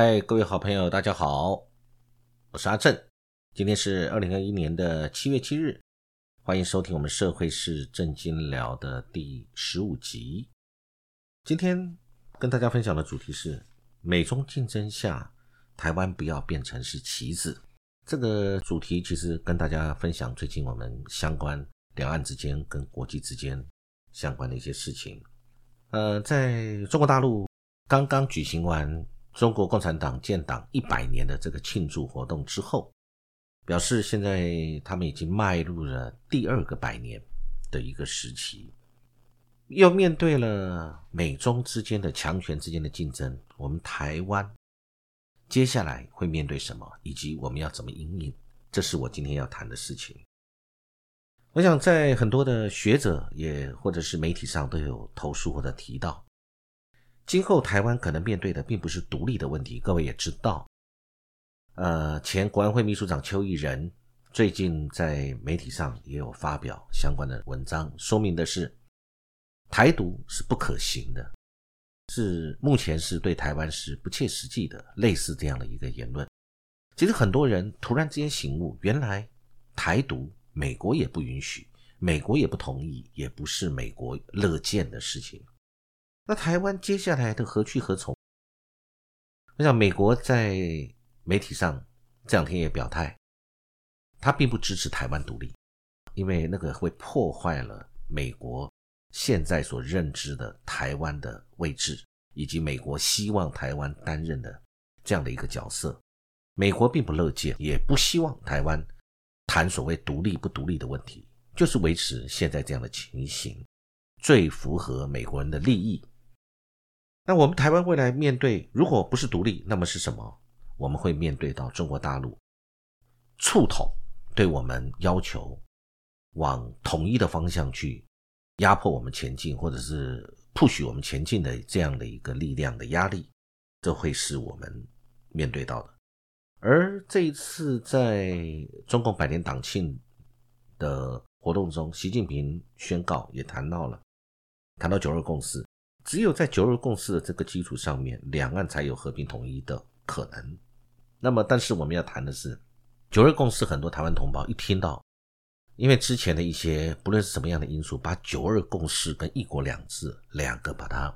嗨，各位好朋友，大家好，我是阿正。今天是二零二一年的七月七日，欢迎收听我们社会是正经聊的第十五集。今天跟大家分享的主题是美中竞争下，台湾不要变成是棋子。这个主题其实跟大家分享最近我们相关两岸之间跟国际之间相关的一些事情。呃，在中国大陆刚刚举行完。中国共产党建党一百年的这个庆祝活动之后，表示现在他们已经迈入了第二个百年的一个时期，又面对了美中之间的强权之间的竞争，我们台湾接下来会面对什么，以及我们要怎么应应，这是我今天要谈的事情。我想在很多的学者也或者是媒体上都有投诉或者提到。今后台湾可能面对的并不是独立的问题，各位也知道，呃，前国安会秘书长邱毅仁最近在媒体上也有发表相关的文章，说明的是台独是不可行的，是目前是对台湾是不切实际的，类似这样的一个言论。其实很多人突然之间醒悟，原来台独美国也不允许，美国也不同意，也不是美国乐见的事情。那台湾接下来的何去何从？我想，美国在媒体上这两天也表态，他并不支持台湾独立，因为那个会破坏了美国现在所认知的台湾的位置，以及美国希望台湾担任的这样的一个角色。美国并不乐见，也不希望台湾谈所谓独立不独立的问题，就是维持现在这样的情形，最符合美国人的利益。那我们台湾未来面对，如果不是独立，那么是什么？我们会面对到中国大陆触统对我们要求往统一的方向去压迫我们前进，或者是 push 我们前进的这样的一个力量的压力，这会是我们面对到的。而这一次在中共百年党庆的活动中，习近平宣告也谈到了，谈到九二共识。只有在九二共识的这个基础上面，两岸才有和平统一的可能。那么，但是我们要谈的是九二共识，很多台湾同胞一听到，因为之前的一些不论是什么样的因素，把九二共识跟一国两制两个把它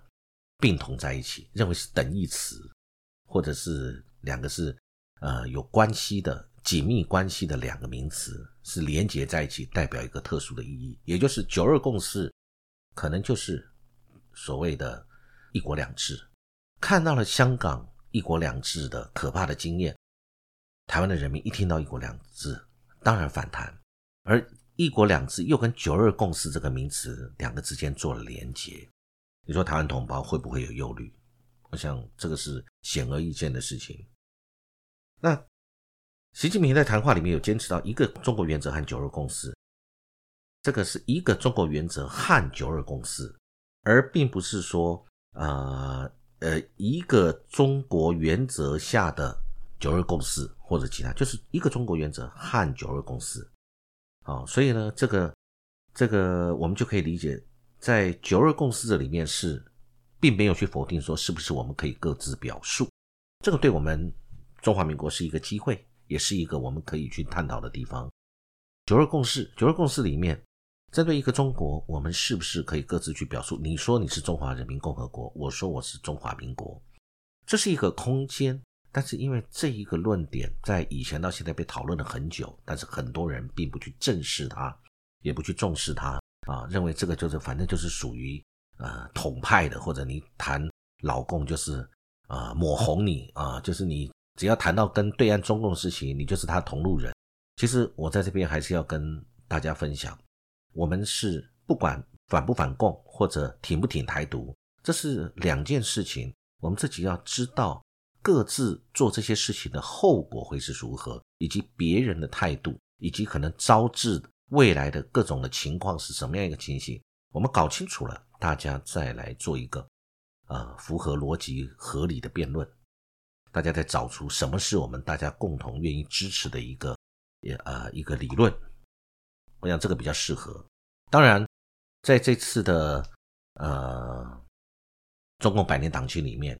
并同在一起，认为是等义词，或者是两个是呃有关系的紧密关系的两个名词，是连结在一起，代表一个特殊的意义，也就是九二共识可能就是。所谓的“一国两制”，看到了香港“一国两制”的可怕的经验，台湾的人民一听到“一国两制”，当然反弹。而“一国两制”又跟“九二共识”这个名词两个之间做了连结，你说台湾同胞会不会有忧虑？我想这个是显而易见的事情。那习近平在谈话里面有坚持到一个中国原则和“九二共识”，这个是一个中国原则和“九二共识”。而并不是说，呃呃，一个中国原则下的九二共识或者其他，就是一个中国原则和九二共识。好，所以呢，这个这个我们就可以理解，在九二共识这里面是，并没有去否定说是不是我们可以各自表述。这个对我们中华民国是一个机会，也是一个我们可以去探讨的地方。九二共识，九二共识里面。针对一个中国，我们是不是可以各自去表述？你说你是中华人民共和国，我说我是中华民国，这是一个空间。但是因为这一个论点在以前到现在被讨论了很久，但是很多人并不去正视它，也不去重视它啊，认为这个就是反正就是属于呃统派的，或者你谈老共就是啊抹红你啊，就是你只要谈到跟对岸中共的事情，你就是他同路人。其实我在这边还是要跟大家分享。我们是不管反不反共或者挺不挺台独，这是两件事情。我们自己要知道各自做这些事情的后果会是如何，以及别人的态度，以及可能招致未来的各种的情况是什么样一个情形。我们搞清楚了，大家再来做一个呃符合逻辑合理的辩论，大家再找出什么是我们大家共同愿意支持的一个也呃一个理论。我想这个比较适合。当然，在这次的呃中共百年党庆里面，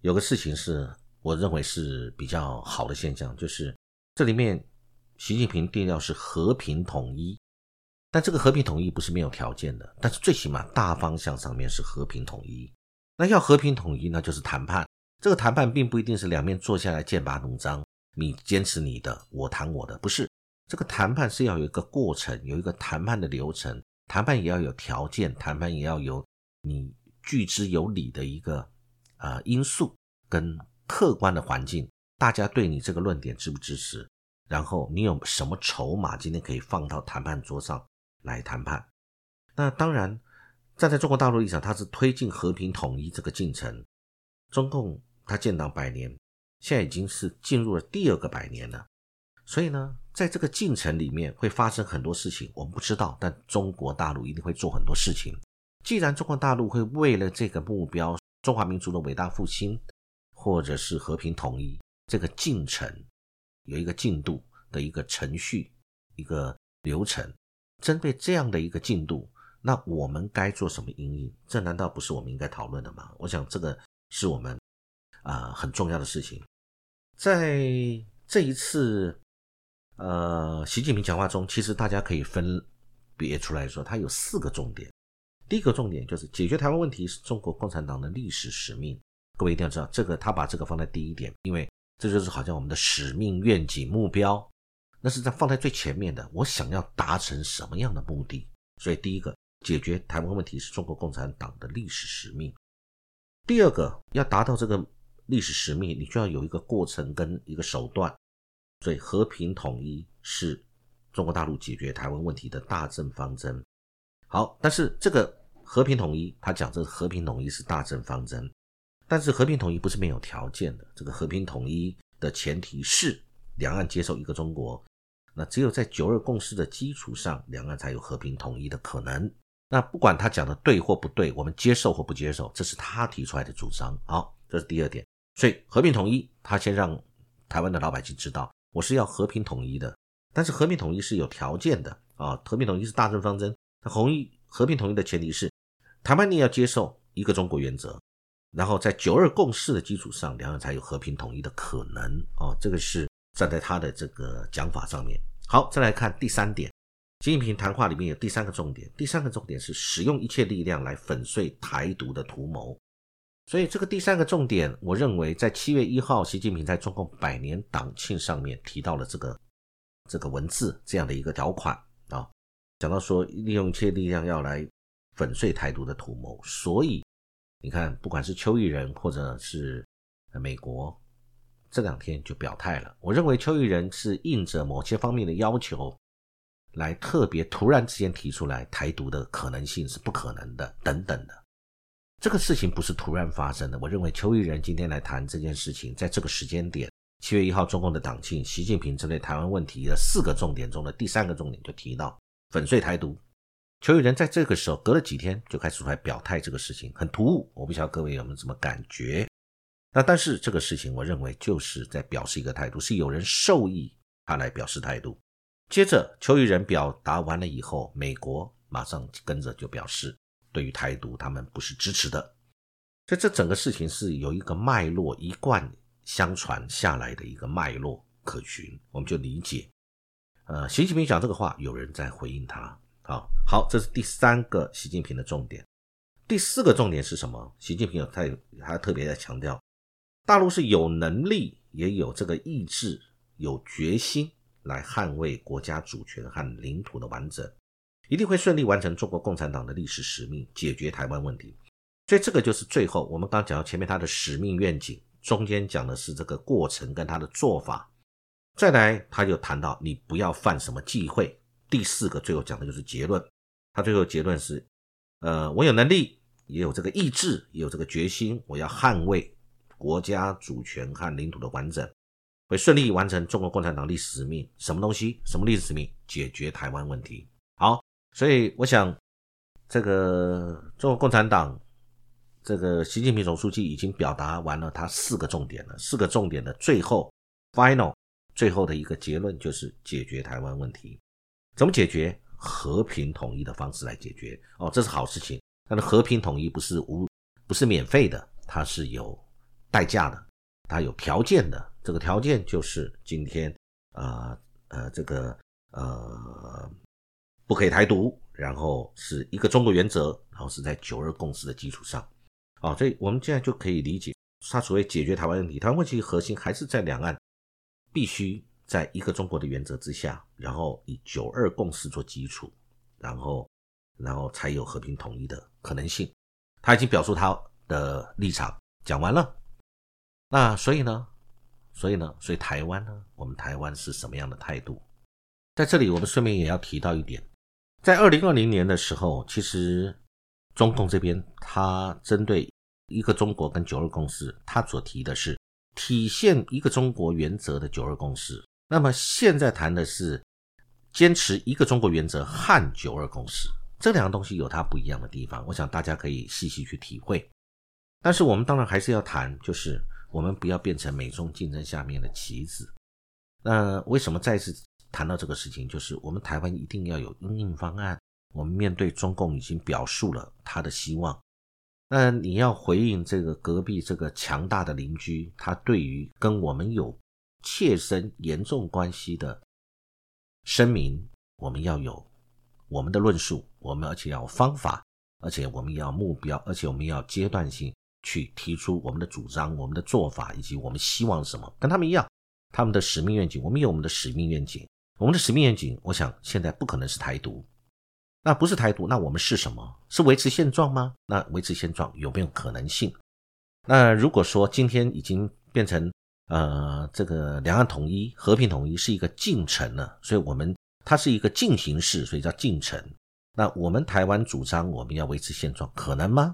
有个事情是我认为是比较好的现象，就是这里面习近平定调是和平统一，但这个和平统一不是没有条件的，但是最起码大方向上面是和平统一。那要和平统一，那就是谈判。这个谈判并不一定是两面坐下来剑拔弩张，你坚持你的，我谈我的，不是。这个谈判是要有一个过程，有一个谈判的流程，谈判也要有条件，谈判也要有你据之有理的一个呃因素跟客观的环境，大家对你这个论点支不支持？然后你有什么筹码今天可以放到谈判桌上来谈判？那当然，站在中国大陆立场，它是推进和平统一这个进程。中共它建党百年，现在已经是进入了第二个百年了，所以呢。在这个进程里面会发生很多事情，我们不知道，但中国大陆一定会做很多事情。既然中国大陆会为了这个目标——中华民族的伟大复兴，或者是和平统一这个进程，有一个进度的一个程序、一个流程，针对这样的一个进度，那我们该做什么应应？这难道不是我们应该讨论的吗？我想这个是我们啊很重要的事情。在这一次。呃，习近平讲话中，其实大家可以分别出来说，他有四个重点。第一个重点就是解决台湾问题是中国共产党的历史使命。各位一定要知道，这个他把这个放在第一点，因为这就是好像我们的使命、愿景、目标，那是在放在最前面的。我想要达成什么样的目的？所以第一个，解决台湾问题是中国共产党的历史使命。第二个，要达到这个历史使命，你就要有一个过程跟一个手段。所以和平统一是中国大陆解决台湾问题的大政方针。好，但是这个和平统一，他讲这个和平统一是大政方针，但是和平统一不是没有条件的。这个和平统一的前提是两岸接受一个中国，那只有在九二共识的基础上，两岸才有和平统一的可能。那不管他讲的对或不对，我们接受或不接受，这是他提出来的主张。好，这是第二点。所以和平统一，他先让台湾的老百姓知道。我是要和平统一的，但是和平统一是有条件的啊！和平统一是大政方针，红一和平统一的前提是谈判你要接受一个中国原则，然后在九二共识的基础上，两岸才有和平统一的可能哦。这个是站在他的这个讲法上面。好，再来看第三点，习近平谈话里面有第三个重点，第三个重点是使用一切力量来粉碎台独的图谋。所以这个第三个重点，我认为在七月一号，习近平在中共百年党庆上面提到了这个这个文字这样的一个条款啊，讲到说利用一切力量要来粉碎台独的图谋。所以你看，不管是邱毅人或者是美国，这两天就表态了。我认为邱毅人是应着某些方面的要求，来特别突然之间提出来台独的可能性是不可能的等等的。这个事情不是突然发生的。我认为邱毅人今天来谈这件事情，在这个时间点，七月一号中共的党庆，习近平针对台湾问题的四个重点中的第三个重点就提到粉碎台独。邱毅人在这个时候隔了几天就开始出来表态，这个事情很突兀，我不晓得各位有没有什么感觉。那但是这个事情，我认为就是在表示一个态度，是有人授意他来表示态度。接着邱毅人表达完了以后，美国马上跟着就表示。对于台独，他们不是支持的，所以这整个事情是有一个脉络，一贯相传下来的一个脉络可循，我们就理解。呃，习近平讲这个话，有人在回应他。好，好，这是第三个习近平的重点。第四个重点是什么？习近平有他他特别在强调，大陆是有能力，也有这个意志，有决心来捍卫国家主权和领土的完整。一定会顺利完成中国共产党的历史使命，解决台湾问题。所以这个就是最后我们刚讲到前面他的使命愿景，中间讲的是这个过程跟他的做法。再来他就谈到你不要犯什么忌讳。第四个最后讲的就是结论，他最后结论是：呃，我有能力，也有这个意志，也有这个决心，我要捍卫国家主权和领土的完整，会顺利完成中国共产党历史使命。什么东西？什么历史使命？解决台湾问题。好。所以我想，这个中国共产党，这个习近平总书记已经表达完了他四个重点了。四个重点的最后，final，最后的一个结论就是解决台湾问题。怎么解决？和平统一的方式来解决。哦，这是好事情。但是和平统一不是无，不是免费的，它是有代价的。它有条件的，这个条件就是今天啊呃这个呃不可以台独，然后是一个中国原则，然后是在九二共识的基础上，啊，所以我们现在就可以理解，他所谓解决台湾问题，台湾问题核心还是在两岸必须在一个中国的原则之下，然后以九二共识做基础，然后然后才有和平统一的可能性。他已经表述他的立场，讲完了。那所以呢，所以呢，所以台湾呢，我们台湾是什么样的态度？在这里，我们顺便也要提到一点，在二零二零年的时候，其实中共这边他针对一个中国跟九二共识，他所提的是体现一个中国原则的九二共识。那么现在谈的是坚持一个中国原则和九二共识，这两个东西有它不一样的地方，我想大家可以细细去体会。但是我们当然还是要谈，就是我们不要变成美中竞争下面的棋子。那为什么再次？谈到这个事情，就是我们台湾一定要有应应方案。我们面对中共已经表述了他的希望，那你要回应这个隔壁这个强大的邻居，他对于跟我们有切身严重关系的声明，我们要有我们的论述，我们而且要方法，而且我们要目标，而且我们要阶段性去提出我们的主张、我们的做法以及我们希望什么，跟他们一样，他们的使命愿景，我们有我们的使命愿景。我们的使命愿景，我想现在不可能是台独，那不是台独，那我们是什么？是维持现状吗？那维持现状有没有可能性？那如果说今天已经变成呃这个两岸统一、和平统一是一个进程了，所以我们它是一个进行式，所以叫进程。那我们台湾主张我们要维持现状，可能吗？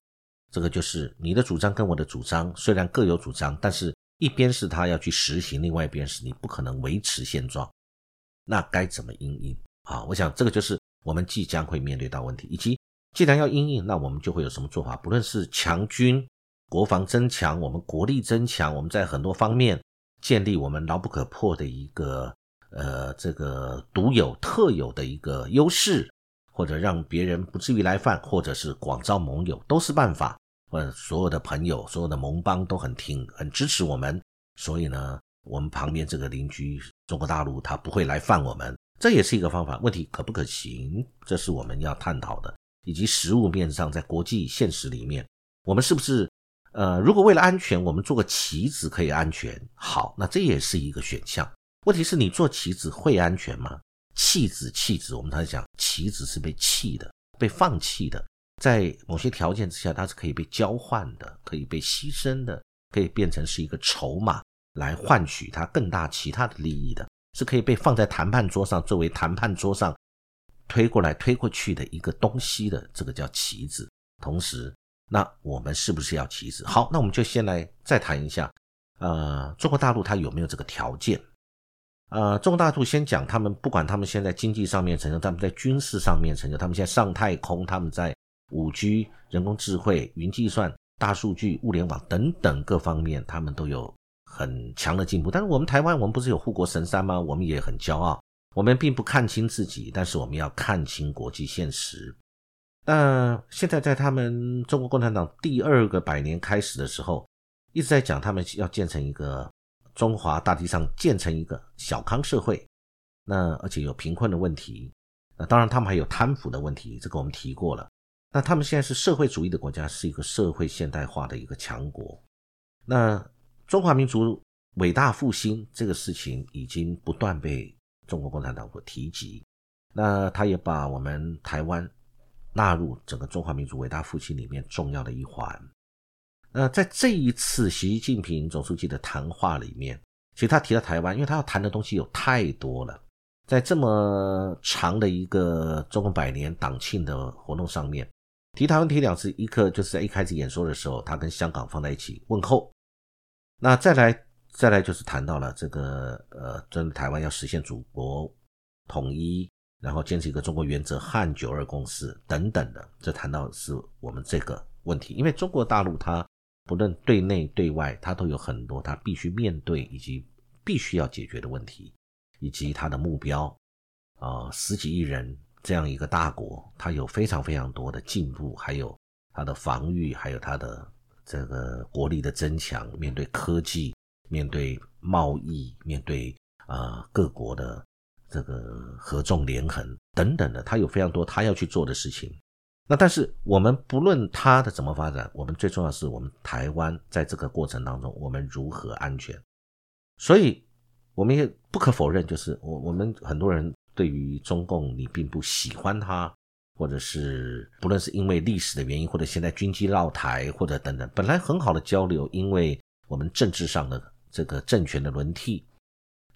这个就是你的主张跟我的主张虽然各有主张，但是一边是他要去实行，另外一边是你不可能维持现状。那该怎么应应啊？我想这个就是我们即将会面对到问题，以及既然要应应，那我们就会有什么做法？不论是强军、国防增强，我们国力增强，我们在很多方面建立我们牢不可破的一个呃这个独有特有的一个优势，或者让别人不至于来犯，或者是广招盟友，都是办法。或者所有的朋友、所有的盟邦都很听、很支持我们，所以呢。我们旁边这个邻居中国大陆，他不会来犯我们，这也是一个方法。问题可不可行？这是我们要探讨的。以及实物面上，在国际现实里面，我们是不是呃，如果为了安全，我们做个棋子可以安全？好，那这也是一个选项。问题是你做棋子会安全吗？弃子弃子，我们常讲棋子是被弃的，被放弃的，在某些条件之下，它是可以被交换的，可以被牺牲的，可以变成是一个筹码。来换取他更大其他的利益的，是可以被放在谈判桌上作为谈判桌上推过来推过去的一个东西的，这个叫棋子。同时，那我们是不是要棋子？好，那我们就先来再谈一下，呃，中国大陆它有没有这个条件？呃，中国大陆先讲他们，不管他们现在经济上面成就，他们在军事上面成就，他们现在上太空，他们在五 G、人工智慧、云计算、大数据、物联网等等各方面，他们都有。很强的进步，但是我们台湾，我们不是有护国神山吗？我们也很骄傲。我们并不看清自己，但是我们要看清国际现实。那现在在他们中国共产党第二个百年开始的时候，一直在讲他们要建成一个中华大地上建成一个小康社会。那而且有贫困的问题，那当然他们还有贪腐的问题，这个我们提过了。那他们现在是社会主义的国家，是一个社会现代化的一个强国。那中华民族伟大复兴这个事情已经不断被中国共产党所提及，那他也把我们台湾纳入整个中华民族伟大复兴里面重要的一环。那在这一次习近平总书记的谈话里面，其实他提到台湾，因为他要谈的东西有太多了，在这么长的一个中共百年党庆的活动上面，提台湾提两次，一个就是在一开始演说的时候，他跟香港放在一起问候。那再来，再来就是谈到了这个呃，针对台湾要实现祖国统一，然后坚持一个中国原则、汉九二共识等等的，这谈到是我们这个问题。因为中国大陆它不论对内对外，它都有很多它必须面对以及必须要解决的问题，以及它的目标啊，十几亿人这样一个大国，它有非常非常多的进步，还有它的防御，还有它的。这个国力的增强，面对科技面对贸易，面对啊各国的这个合纵连横等等的，他有非常多他要去做的事情。那但是我们不论他的怎么发展，我们最重要是我们台湾在这个过程当中，我们如何安全。所以我们也不可否认，就是我我们很多人对于中共你并不喜欢他。或者是不论是因为历史的原因，或者现在军机绕台，或者等等，本来很好的交流，因为我们政治上的这个政权的轮替，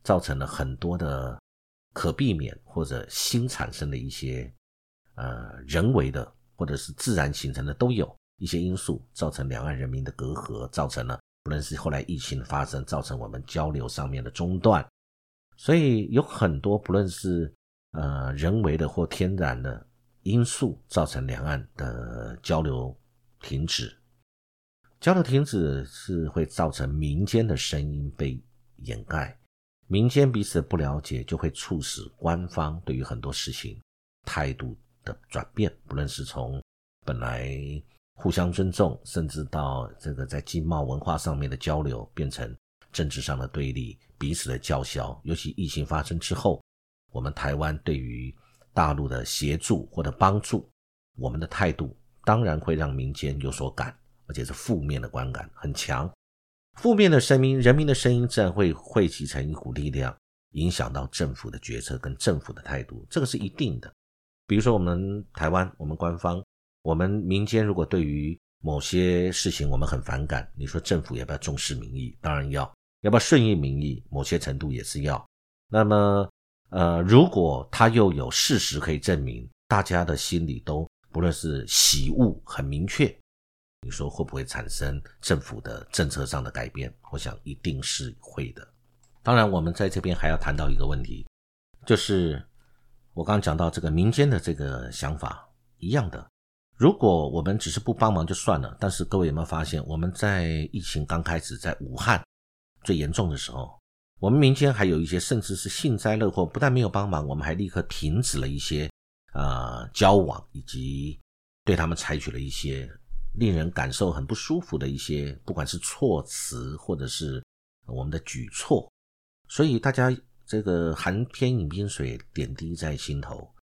造成了很多的可避免或者新产生的一些呃人为的或者是自然形成的都有一些因素，造成两岸人民的隔阂，造成了不论是后来疫情的发生，造成我们交流上面的中断，所以有很多不论是呃人为的或天然的。因素造成两岸的交流停止，交流停止是会造成民间的声音被掩盖，民间彼此不了解，就会促使官方对于很多事情态度的转变，不论是从本来互相尊重，甚至到这个在经贸文化上面的交流，变成政治上的对立，彼此的叫嚣。尤其疫情发生之后，我们台湾对于大陆的协助或者帮助，我们的态度当然会让民间有所感，而且是负面的观感很强。负面的声音，人民的声音自然会汇集成一股力量，影响到政府的决策跟政府的态度，这个是一定的。比如说，我们台湾，我们官方，我们民间如果对于某些事情我们很反感，你说政府要不要重视民意？当然要，要不要顺应民意？某些程度也是要。那么。呃，如果他又有事实可以证明，大家的心里都不论是喜恶很明确，你说会不会产生政府的政策上的改变？我想一定是会的。当然，我们在这边还要谈到一个问题，就是我刚刚讲到这个民间的这个想法一样的。如果我们只是不帮忙就算了，但是各位有没有发现，我们在疫情刚开始在武汉最严重的时候？我们民间还有一些，甚至是幸灾乐祸，不但没有帮忙，我们还立刻停止了一些呃交往，以及对他们采取了一些令人感受很不舒服的一些，不管是措辞或者是我们的举措，所以大家这个寒天饮冰水，点滴在心头，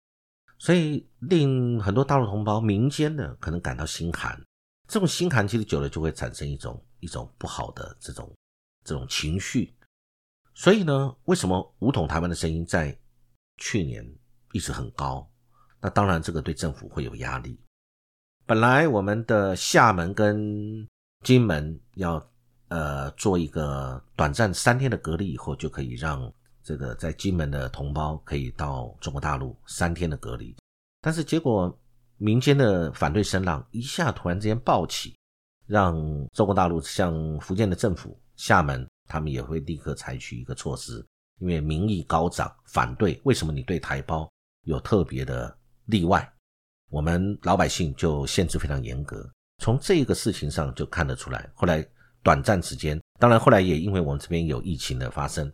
所以令很多大陆同胞民间的可能感到心寒。这种心寒其实久了就会产生一种一种不好的这种这种情绪。所以呢，为什么武统台湾的声音在去年一直很高？那当然，这个对政府会有压力。本来我们的厦门跟金门要呃做一个短暂三天的隔离，以后就可以让这个在金门的同胞可以到中国大陆三天的隔离。但是结果民间的反对声浪一下突然之间暴起，让中国大陆向福建的政府厦门。他们也会立刻采取一个措施，因为民意高涨，反对。为什么你对台胞有特别的例外？我们老百姓就限制非常严格。从这个事情上就看得出来。后来短暂时间，当然后来也因为我们这边有疫情的发生，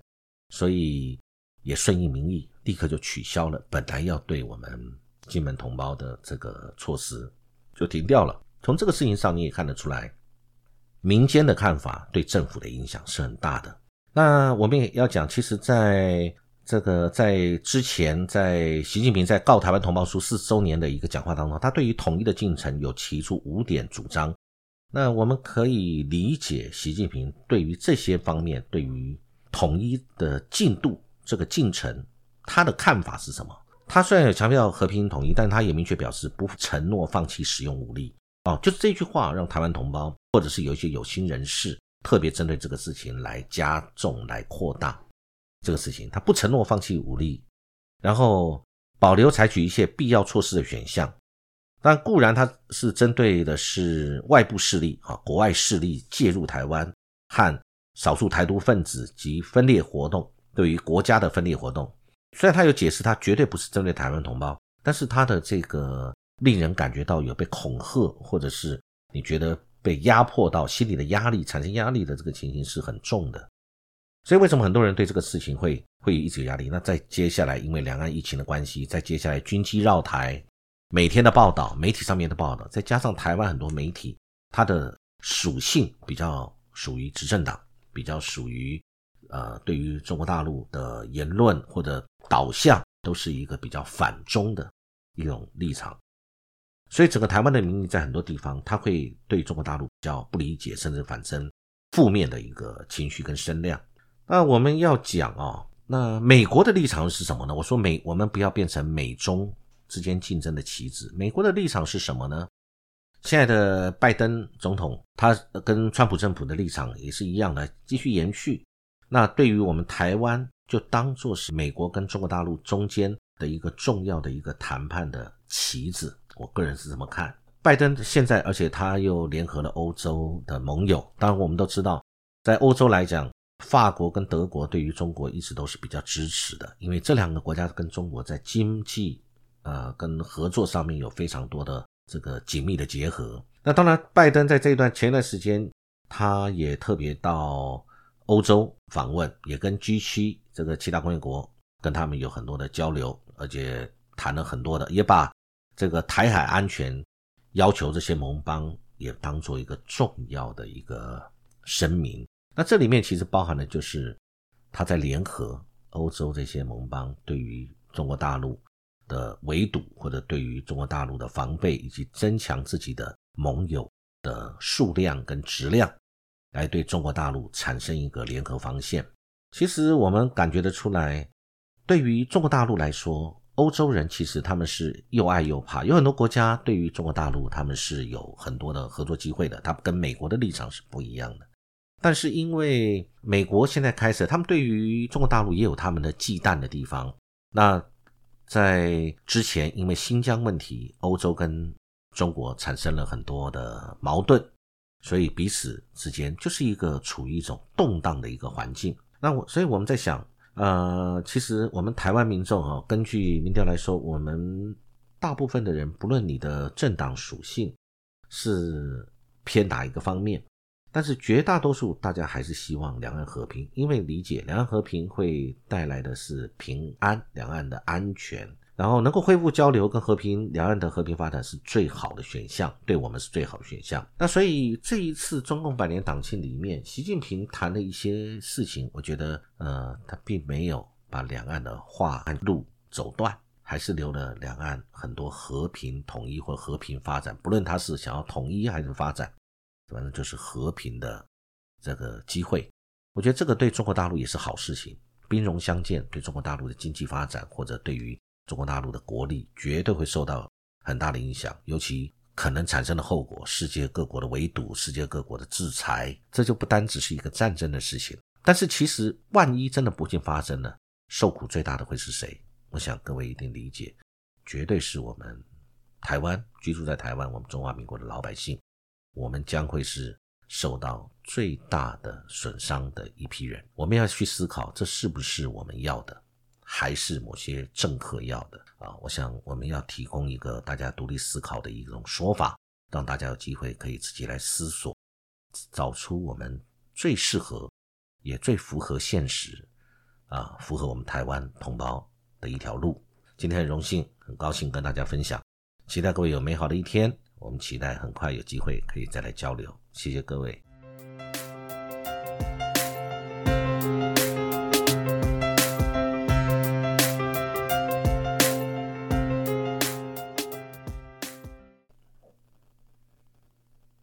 所以也顺应民意，立刻就取消了本来要对我们金门同胞的这个措施，就停掉了。从这个事情上你也看得出来。民间的看法对政府的影响是很大的。那我们也要讲，其实在这个在之前，在习近平在告台湾同胞书四周年的一个讲话当中，他对于统一的进程有提出五点主张。那我们可以理解，习近平对于这些方面，对于统一的进度这个进程，他的看法是什么？他虽然有强调和平统一，但他也明确表示不承诺放弃使用武力。哦，就是这句话让台湾同胞，或者是有一些有心人士，特别针对这个事情来加重、来扩大这个事情。他不承诺放弃武力，然后保留采取一切必要措施的选项。但固然他是针对的是外部势力，啊，国外势力介入台湾和少数台独分子及分裂活动，对于国家的分裂活动。虽然他有解释，他绝对不是针对台湾同胞，但是他的这个。令人感觉到有被恐吓，或者是你觉得被压迫到心理的压力，产生压力的这个情形是很重的。所以为什么很多人对这个事情会会一直有压力？那在接下来，因为两岸疫情的关系，在接下来军机绕台，每天的报道，媒体上面的报道，再加上台湾很多媒体，它的属性比较属于执政党，比较属于呃，对于中国大陆的言论或者导向，都是一个比较反中的一种立场。所以整个台湾的民意在很多地方，他会对中国大陆比较不理解，甚至反正负面的一个情绪跟声量。那我们要讲哦，那美国的立场是什么呢？我说美，我们不要变成美中之间竞争的棋子。美国的立场是什么呢？现在的拜登总统，他跟川普政府的立场也是一样的，继续延续。那对于我们台湾，就当做是美国跟中国大陆中间的一个重要的一个谈判的棋子。我个人是这么看，拜登现在，而且他又联合了欧洲的盟友。当然，我们都知道，在欧洲来讲，法国跟德国对于中国一直都是比较支持的，因为这两个国家跟中国在经济呃跟合作上面有非常多的这个紧密的结合。那当然，拜登在这一段前一段时间，他也特别到欧洲访问，也跟 G 七这个七大工业国跟他们有很多的交流，而且谈了很多的，也把。这个台海安全要求，这些盟邦也当做一个重要的一个声明。那这里面其实包含的就是他在联合欧洲这些盟邦，对于中国大陆的围堵，或者对于中国大陆的防备，以及增强自己的盟友的数量跟质量，来对中国大陆产生一个联合防线。其实我们感觉得出来，对于中国大陆来说。欧洲人其实他们是又爱又怕，有很多国家对于中国大陆他们是有很多的合作机会的，他跟美国的立场是不一样的。但是因为美国现在开始，他们对于中国大陆也有他们的忌惮的地方。那在之前因为新疆问题，欧洲跟中国产生了很多的矛盾，所以彼此之间就是一个处于一种动荡的一个环境。那我所以我们在想。呃，其实我们台湾民众啊，根据民调来说，我们大部分的人，不论你的政党属性是偏哪一个方面，但是绝大多数大家还是希望两岸和平，因为理解两岸和平会带来的是平安，两岸的安全。然后能够恢复交流跟和平，两岸的和平发展是最好的选项，对我们是最好的选项。那所以这一次中共百年党庆里面，习近平谈的一些事情，我觉得呃，他并没有把两岸的话路走断，还是留了两岸很多和平统一或和平发展。不论他是想要统一还是发展，反正就是和平的这个机会。我觉得这个对中国大陆也是好事情，兵戎相见，对中国大陆的经济发展或者对于。中国大陆的国力绝对会受到很大的影响，尤其可能产生的后果，世界各国的围堵，世界各国的制裁，这就不单只是一个战争的事情。但是其实万一真的不幸发生了，受苦最大的会是谁？我想各位一定理解，绝对是我们台湾居住在台湾，我们中华民国的老百姓，我们将会是受到最大的损伤的一批人。我们要去思考，这是不是我们要的？还是某些政客要的啊？我想我们要提供一个大家独立思考的一种说法，让大家有机会可以自己来思索，找出我们最适合也最符合现实啊，符合我们台湾同胞的一条路。今天很荣幸，很高兴跟大家分享，期待各位有美好的一天。我们期待很快有机会可以再来交流。谢谢各位。